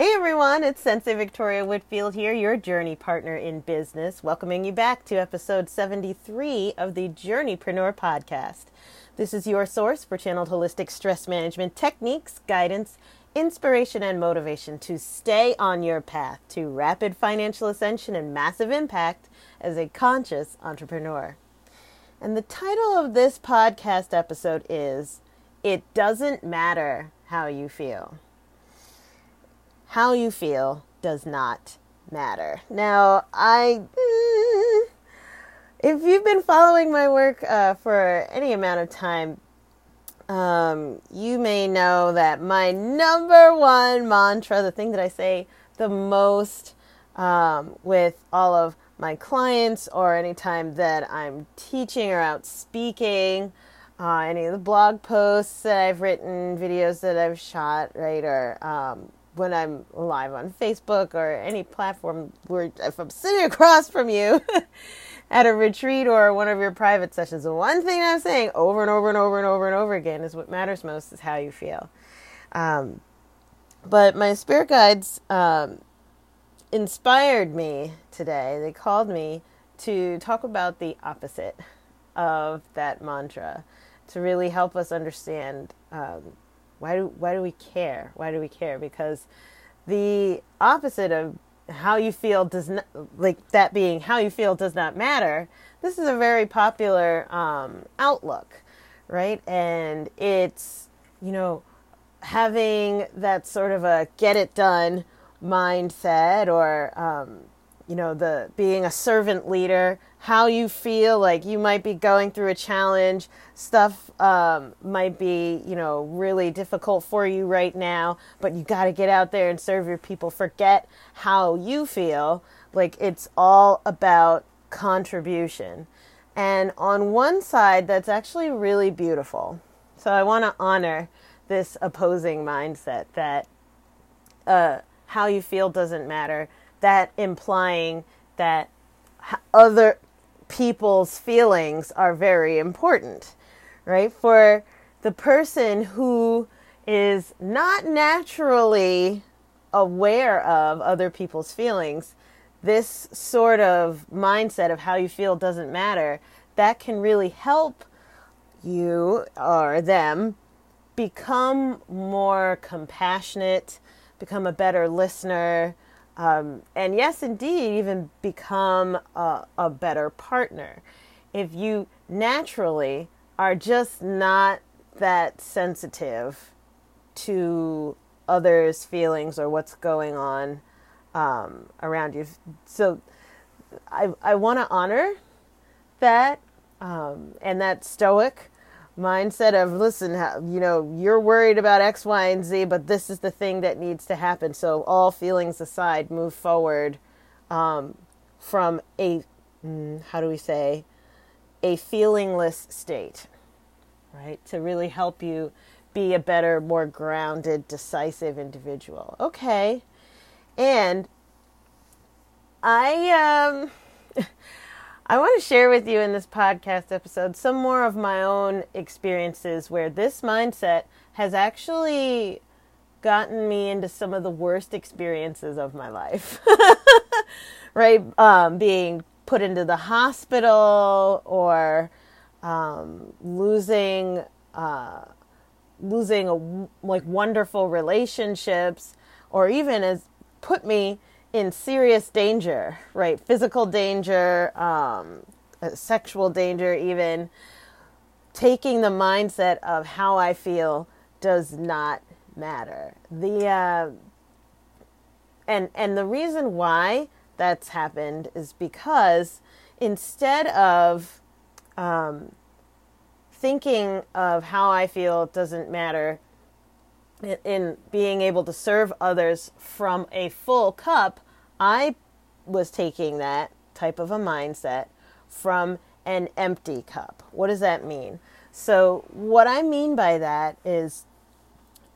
Hey everyone, it's Sensei Victoria Whitfield here, your journey partner in business, welcoming you back to episode 73 of the Journeypreneur podcast. This is your source for channeled holistic stress management techniques, guidance, inspiration, and motivation to stay on your path to rapid financial ascension and massive impact as a conscious entrepreneur. And the title of this podcast episode is It Doesn't Matter How You Feel how you feel does not matter. Now, I. Mm, if you've been following my work uh, for any amount of time, um, you may know that my number one mantra, the thing that I say the most um, with all of my clients or anytime that I'm teaching or out speaking, uh, any of the blog posts that I've written, videos that I've shot, right, or um, when I'm live on Facebook or any platform where if I'm sitting across from you at a retreat or one of your private sessions, the one thing I'm saying over and over and over and over and over again is what matters most is how you feel. Um, but my spirit guides um, inspired me today. They called me to talk about the opposite of that mantra to really help us understand um, why do why do we care? Why do we care? Because the opposite of how you feel does not like that being how you feel does not matter. This is a very popular um, outlook, right? And it's you know having that sort of a get it done mindset or um, you know the being a servant leader how you feel like you might be going through a challenge. Stuff um, might be you know really difficult for you right now but you got to get out there and serve your people. Forget how you feel. Like it's all about contribution. And on one side that's actually really beautiful. So i want to honor this opposing mindset that uh, how you feel doesn't matter. That implying that other people's feelings are very important, right? For the person who is not naturally aware of other people's feelings, this sort of mindset of how you feel doesn't matter, that can really help you or them become more compassionate, become a better listener, um, and yes, indeed, even become a, a better partner. If you naturally are just not that sensitive to others' feelings or what's going on um, around you. So I, I want to honor that um, and that stoic mindset of listen you know you're worried about x y and z but this is the thing that needs to happen. So all feelings aside move forward um, from a mm, how do we say a feelingless state right? To really help you be a better more grounded decisive individual. Okay. And i um I want to share with you in this podcast episode some more of my own experiences where this mindset has actually gotten me into some of the worst experiences of my life. right? Um, being put into the hospital or um, losing uh, losing a, like wonderful relationships or even as put me in serious danger, right? Physical danger, um, uh, sexual danger, even. Taking the mindset of how I feel does not matter. The uh, and and the reason why that's happened is because instead of um, thinking of how I feel doesn't matter in being able to serve others from a full cup, I was taking that type of a mindset from an empty cup. What does that mean? So, what I mean by that is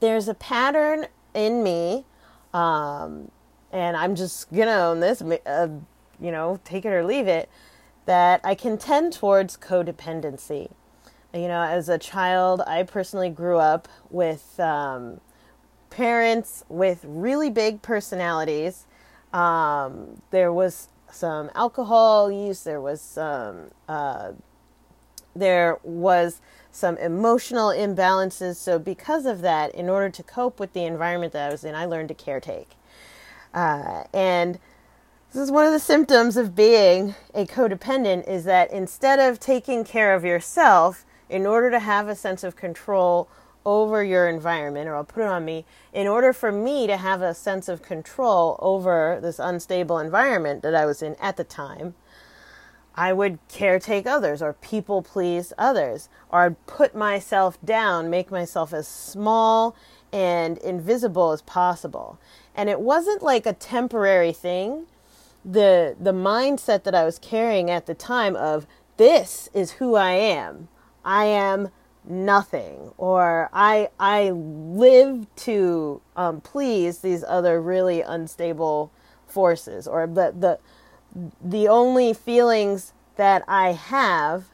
there's a pattern in me, um, and I'm just gonna own this, uh, you know, take it or leave it, that I can tend towards codependency you know, as a child, I personally grew up with um, parents with really big personalities. Um, there was some alcohol use. There was some. Uh, there was some emotional imbalances. So because of that, in order to cope with the environment that I was in, I learned to caretake. Uh, and this is one of the symptoms of being a codependent is that instead of taking care of yourself, in order to have a sense of control over your environment, or I'll put it on me, in order for me to have a sense of control over this unstable environment that I was in at the time, I would caretake others or people please others, or I'd put myself down, make myself as small and invisible as possible. And it wasn't like a temporary thing the the mindset that I was carrying at the time of this is who I am. I am nothing or I I live to um, please these other really unstable forces or the the the only feelings that I have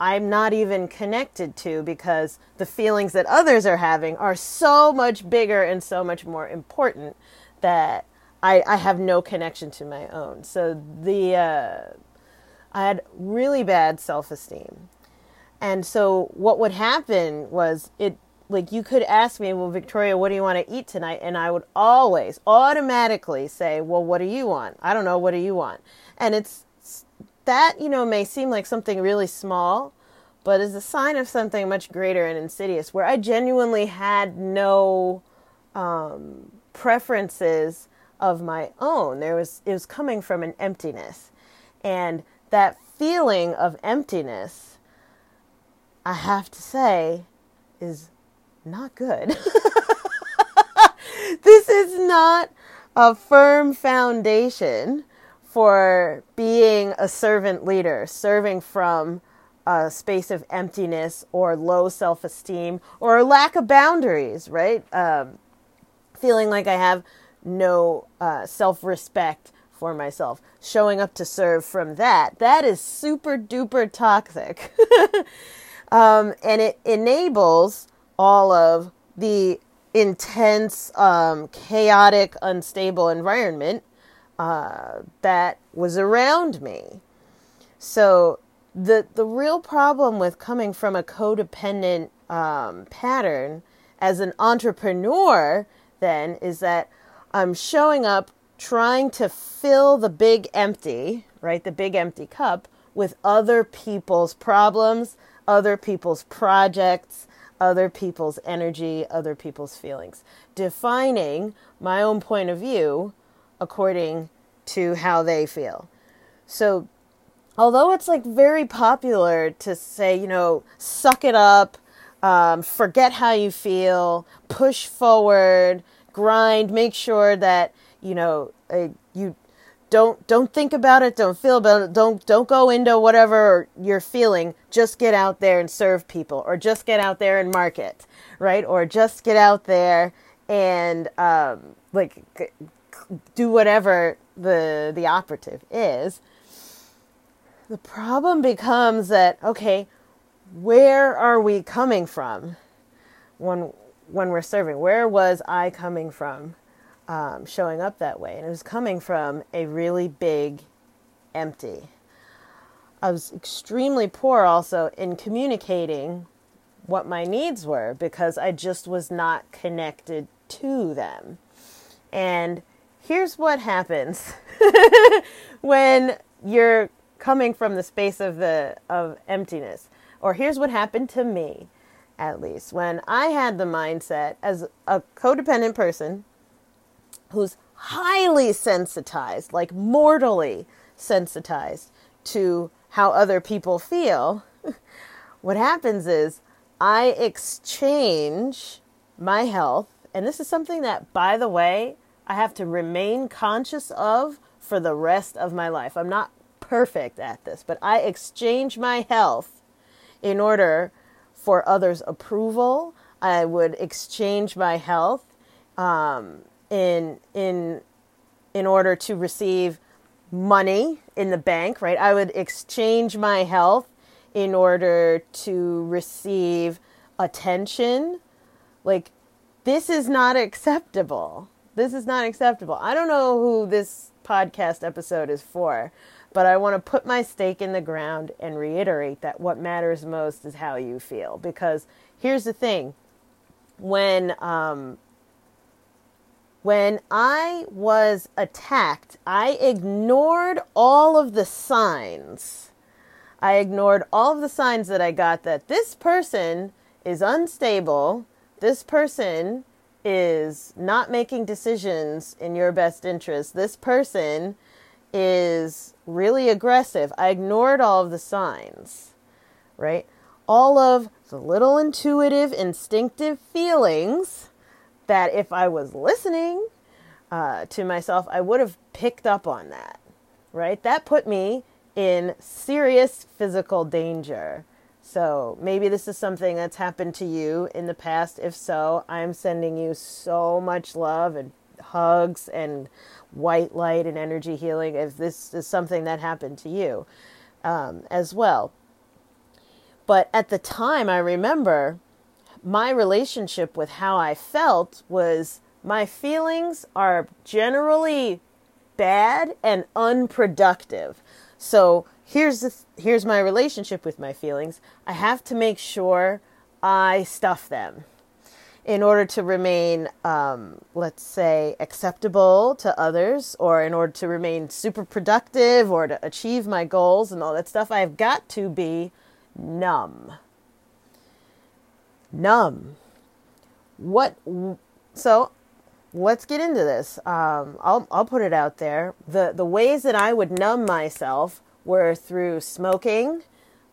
I'm not even connected to because the feelings that others are having are so much bigger and so much more important that I, I have no connection to my own. So the uh, I had really bad self esteem, and so what would happen was it like you could ask me, well, Victoria, what do you want to eat tonight? And I would always automatically say, well, what do you want? I don't know, what do you want? And it's that you know may seem like something really small, but is a sign of something much greater and insidious. Where I genuinely had no um, preferences of my own. There was it was coming from an emptiness. And that feeling of emptiness, I have to say, is not good. this is not a firm foundation for being a servant leader, serving from a space of emptiness or low self esteem or lack of boundaries, right? Um, feeling like I have no uh, self respect for myself. Showing up to serve from that, that is super duper toxic. um, and it enables all of the intense, um, chaotic, unstable environment uh, that was around me. So the the real problem with coming from a codependent um, pattern as an entrepreneur then is that I'm showing up trying to fill the big empty, right? The big empty cup with other people's problems, other people's projects, other people's energy, other people's feelings. Defining my own point of view according to how they feel. So, although it's like very popular to say, you know, suck it up, um, forget how you feel, push forward, grind, make sure that, you know, uh, you don't don't think about it, don't feel about it, don't don't go into whatever you're feeling, just get out there and serve people or just get out there and market, right? Or just get out there and um, like do whatever the the operative is. The problem becomes that okay, where are we coming from when when we're serving. Where was I coming from um, showing up that way? And it was coming from a really big empty. I was extremely poor also in communicating what my needs were because I just was not connected to them. And here's what happens when you're coming from the space of the of emptiness. Or here's what happened to me at least, when I had the mindset as a codependent person who's highly sensitized, like mortally sensitized to how other people feel, what happens is I exchange my health, and this is something that, by the way, I have to remain conscious of for the rest of my life. I'm not perfect at this, but I exchange my health in order for others' approval. I would exchange my health um, in in in order to receive money in the bank. Right, I would exchange my health in order to receive attention. Like this is not acceptable. This is not acceptable. I don't know who this podcast episode is for, but I want to put my stake in the ground and reiterate that what matters most is how you feel. Because here's the thing when um, when I was attacked, I ignored all of the signs. I ignored all of the signs that I got that this person is unstable. This person is not making decisions in your best interest. This person is really aggressive. I ignored all of the signs, right? All of the little intuitive, instinctive feelings that if I was listening uh, to myself, I would have picked up on that, right? That put me in serious physical danger. So maybe this is something that's happened to you in the past. If so, I'm sending you so much love and hugs and white light and energy healing if this is something that happened to you um, as well. But at the time, I remember my relationship with how I felt was my feelings are generally bad and unproductive. So here's the, here's my relationship with my feelings. I have to make sure I stuff them in order to remain, um, let's say, acceptable to others, or in order to remain super productive, or to achieve my goals and all that stuff. I've got to be numb numb. What? So, let's get into this. Um, I'll I'll put it out there. the The ways that I would numb myself were through smoking,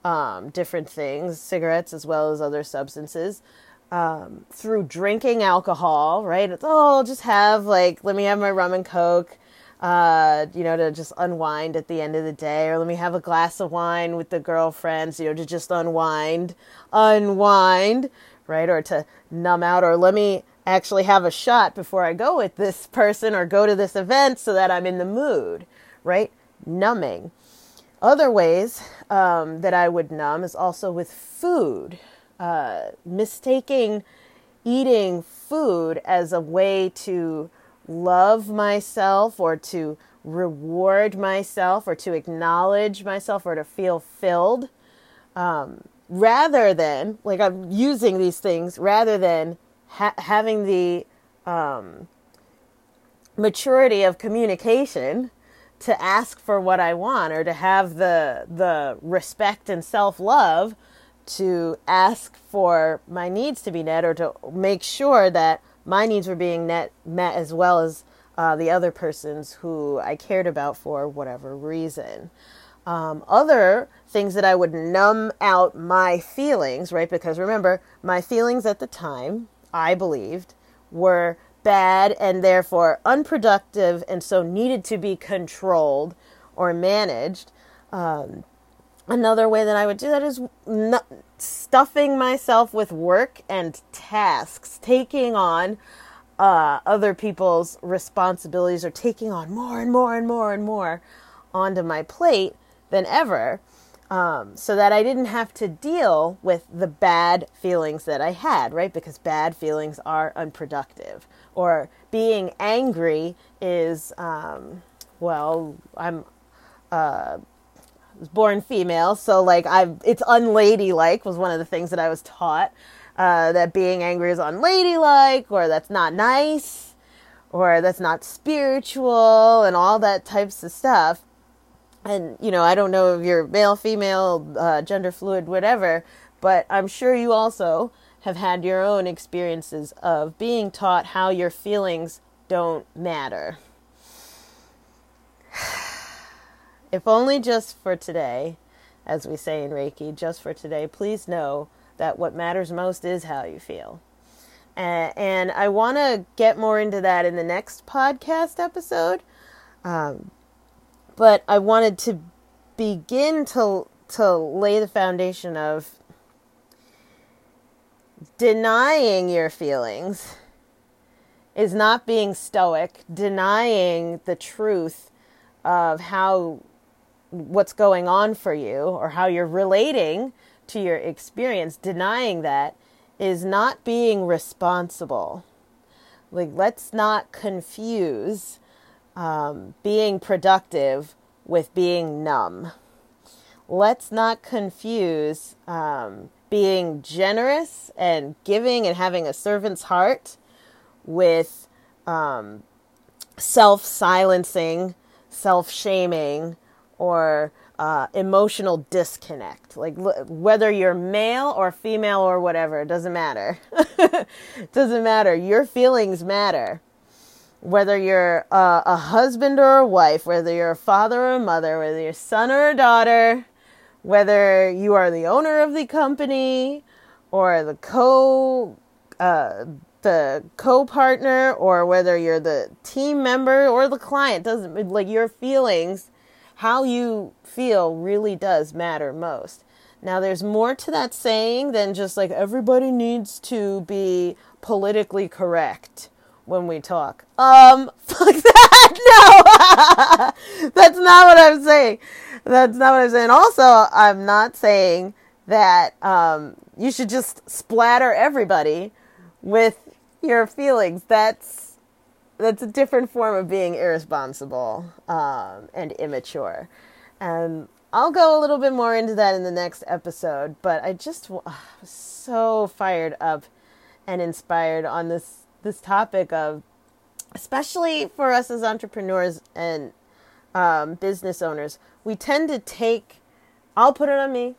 um, different things, cigarettes as well as other substances. Um, through drinking alcohol, right? It's oh, I'll just have like let me have my rum and coke. Uh, you know, to just unwind at the end of the day, or let me have a glass of wine with the girlfriends, you know, to just unwind, unwind, right? Or to numb out, or let me actually have a shot before I go with this person or go to this event so that I'm in the mood, right? Numbing. Other ways um, that I would numb is also with food, uh, mistaking eating food as a way to love myself or to reward myself or to acknowledge myself or to feel filled. Um, rather than like I'm using these things rather than ha- having the um, maturity of communication to ask for what I want or to have the the respect and self love to ask for my needs to be met or to make sure that my needs were being met met as well as uh, the other person's who I cared about for whatever reason. Um, other things that I would numb out my feelings, right? Because remember, my feelings at the time, I believed, were bad and therefore unproductive and so needed to be controlled or managed. Um, another way that I would do that is stuffing myself with work and tasks, taking on uh, other people's responsibilities or taking on more and more and more and more onto my plate than ever um, so that I didn't have to deal with the bad feelings that I had, right? Because bad feelings are unproductive. Or being angry is, um, well, I'm uh, born female, so like I, it's unladylike was one of the things that I was taught. Uh, that being angry is unladylike, or that's not nice, or that's not spiritual, and all that types of stuff and you know, I don't know if you're male, female, uh, gender fluid, whatever, but I'm sure you also have had your own experiences of being taught how your feelings don't matter. if only just for today, as we say in Reiki, just for today, please know that what matters most is how you feel. And, and I want to get more into that in the next podcast episode. Um, but I wanted to begin to to lay the foundation of denying your feelings is not being stoic, denying the truth of how what's going on for you or how you're relating to your experience, denying that is not being responsible. Like, let's not confuse um, being productive with being numb. Let's not confuse um, being generous and giving and having a servant's heart with um, self silencing, self shaming, or uh, emotional disconnect. Like whether you're male or female or whatever, it doesn't matter. it doesn't matter. Your feelings matter. Whether you're uh, a husband or a wife, whether you're a father or a mother, whether you're a son or a daughter, whether you are the owner of the company or the co uh, the co-partner or whether you're the team member or the client doesn't like your feelings how you feel really does matter most. Now, there's more to that saying than just like everybody needs to be politically correct when we talk. Um, fuck that. No, that's not what I'm saying. That's not what I'm saying. Also, I'm not saying that um, you should just splatter everybody with your feelings. That's that's a different form of being irresponsible um, and immature. And I'll go a little bit more into that in the next episode, but I just was so fired up and inspired on this this topic of especially for us as entrepreneurs and um, business owners, we tend to take I'll put it on me.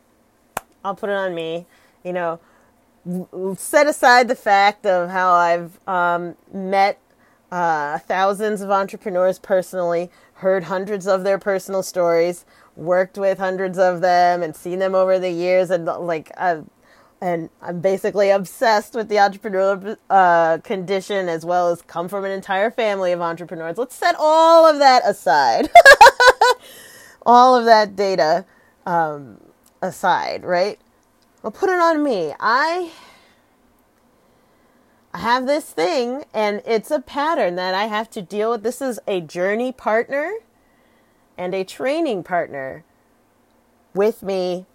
I'll put it on me. You know, set aside the fact of how I've um, met uh, thousands of entrepreneurs personally, heard hundreds of their personal stories, worked with hundreds of them, and seen them over the years, and like I've, and I'm basically obsessed with the entrepreneurial uh, condition as well as come from an entire family of entrepreneurs. Let's set all of that aside, all of that data um, aside, right? Well, put it on me. I I have this thing and it's a pattern that I have to deal with. This is a journey partner and a training partner with me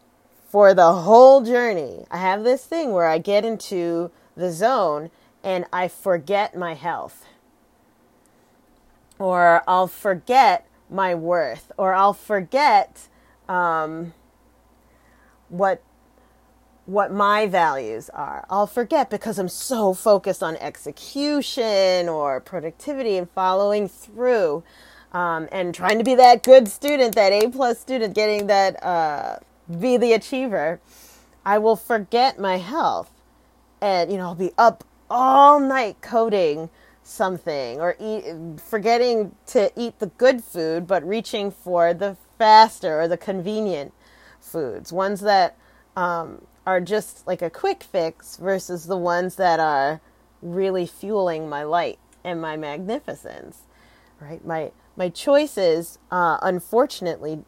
for the whole journey. I have this thing where I get into the zone and I forget my health. Or I'll forget my worth. Or I'll forget um, what what my values are. I'll forget because I'm so focused on execution or productivity and following through um, and trying to be that good student, that A plus student, getting that uh, be the achiever. I will forget my health and, you know, I'll be up all night coding something or eat, forgetting to eat the good food, but reaching for the faster or the convenient foods, ones that um, are just like a quick fix versus the ones that are really fueling my light and my magnificence right my my choices uh, unfortunately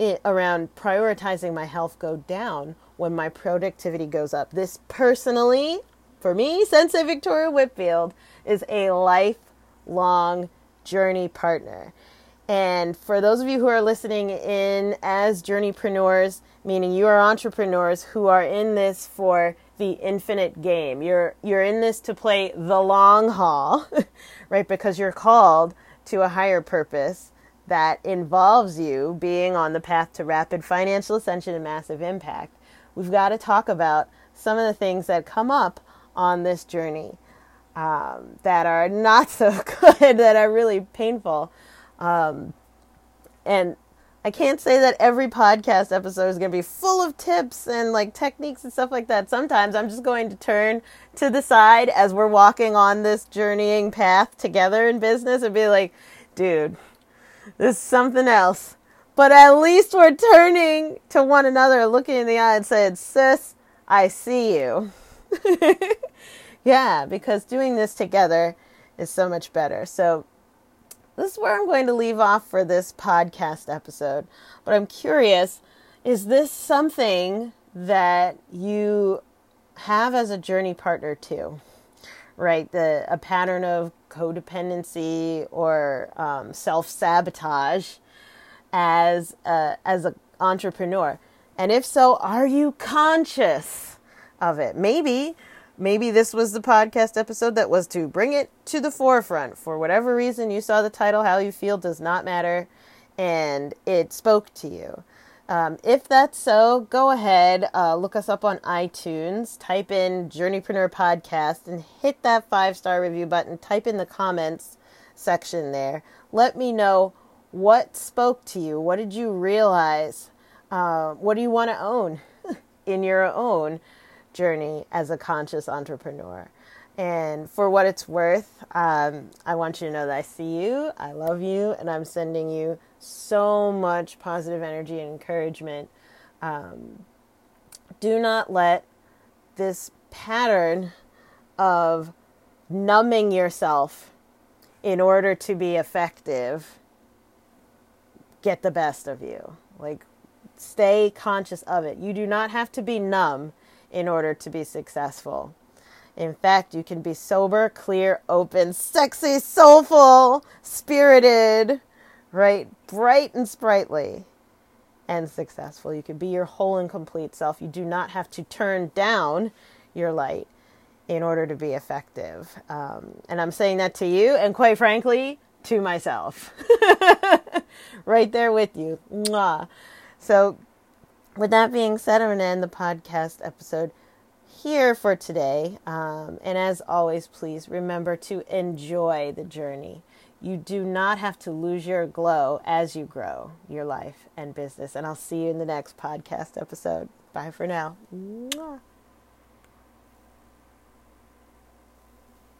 it, around prioritizing my health go down when my productivity goes up this personally for me sensei victoria whitfield is a lifelong journey partner and for those of you who are listening in as journeypreneurs, meaning you are entrepreneurs who are in this for the infinite game. You're you're in this to play the long haul, right? Because you're called to a higher purpose that involves you being on the path to rapid financial ascension and massive impact. We've got to talk about some of the things that come up on this journey um, that are not so good, that are really painful. Um, and I can't say that every podcast episode is going to be full of tips and like techniques and stuff like that. Sometimes I'm just going to turn to the side as we're walking on this journeying path together in business and be like, dude, this is something else. But at least we're turning to one another, looking in the eye and saying, sis, I see you. yeah, because doing this together is so much better. So this is where I'm going to leave off for this podcast episode. But I'm curious is this something that you have as a journey partner too? Right? The, a pattern of codependency or um, self sabotage as a, as an entrepreneur? And if so, are you conscious of it? Maybe maybe this was the podcast episode that was to bring it to the forefront. For whatever reason, you saw the title, How You Feel Does Not Matter, and it spoke to you. Um, if that's so, go ahead, uh, look us up on iTunes, type in Journeypreneur Podcast, and hit that five star review button. Type in the comments section there. Let me know what spoke to you. What did you realize? Uh, what do you want to own in your own journey as a conscious entrepreneur? And for what it's worth, um, I want you to know that I see you, I love you, and I'm sending you so much positive energy and encouragement. Um, do not let this pattern of numbing yourself in order to be effective get the best of you. Like, stay conscious of it. You do not have to be numb in order to be successful. In fact, you can be sober, clear, open, sexy, soulful, spirited, right? Bright and sprightly and successful. You can be your whole and complete self. You do not have to turn down your light in order to be effective. Um, and I'm saying that to you, and quite frankly, to myself. right there with you. Mwah. So, with that being said, I'm going to end the podcast episode here for today. Um, and as always, please remember to enjoy the journey. You do not have to lose your glow as you grow your life and business. And I'll see you in the next podcast episode. Bye for now. Mwah.